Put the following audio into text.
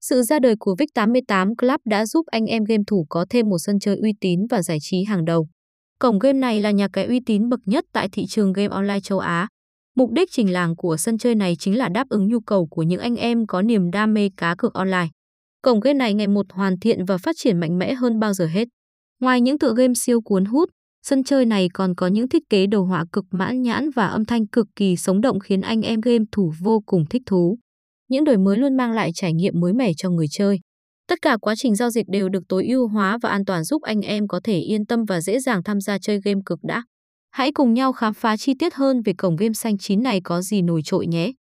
Sự ra đời của VIC88 Club đã giúp anh em game thủ có thêm một sân chơi uy tín và giải trí hàng đầu. Cổng game này là nhà cái uy tín bậc nhất tại thị trường game online châu Á. Mục đích trình làng của sân chơi này chính là đáp ứng nhu cầu của những anh em có niềm đam mê cá cược online. Cổng game này ngày một hoàn thiện và phát triển mạnh mẽ hơn bao giờ hết. Ngoài những tựa game siêu cuốn hút, sân chơi này còn có những thiết kế đồ họa cực mãn nhãn và âm thanh cực kỳ sống động khiến anh em game thủ vô cùng thích thú. Những đổi mới luôn mang lại trải nghiệm mới mẻ cho người chơi. Tất cả quá trình giao dịch đều được tối ưu hóa và an toàn giúp anh em có thể yên tâm và dễ dàng tham gia chơi game cực đã. Hãy cùng nhau khám phá chi tiết hơn về cổng game xanh chín này có gì nổi trội nhé.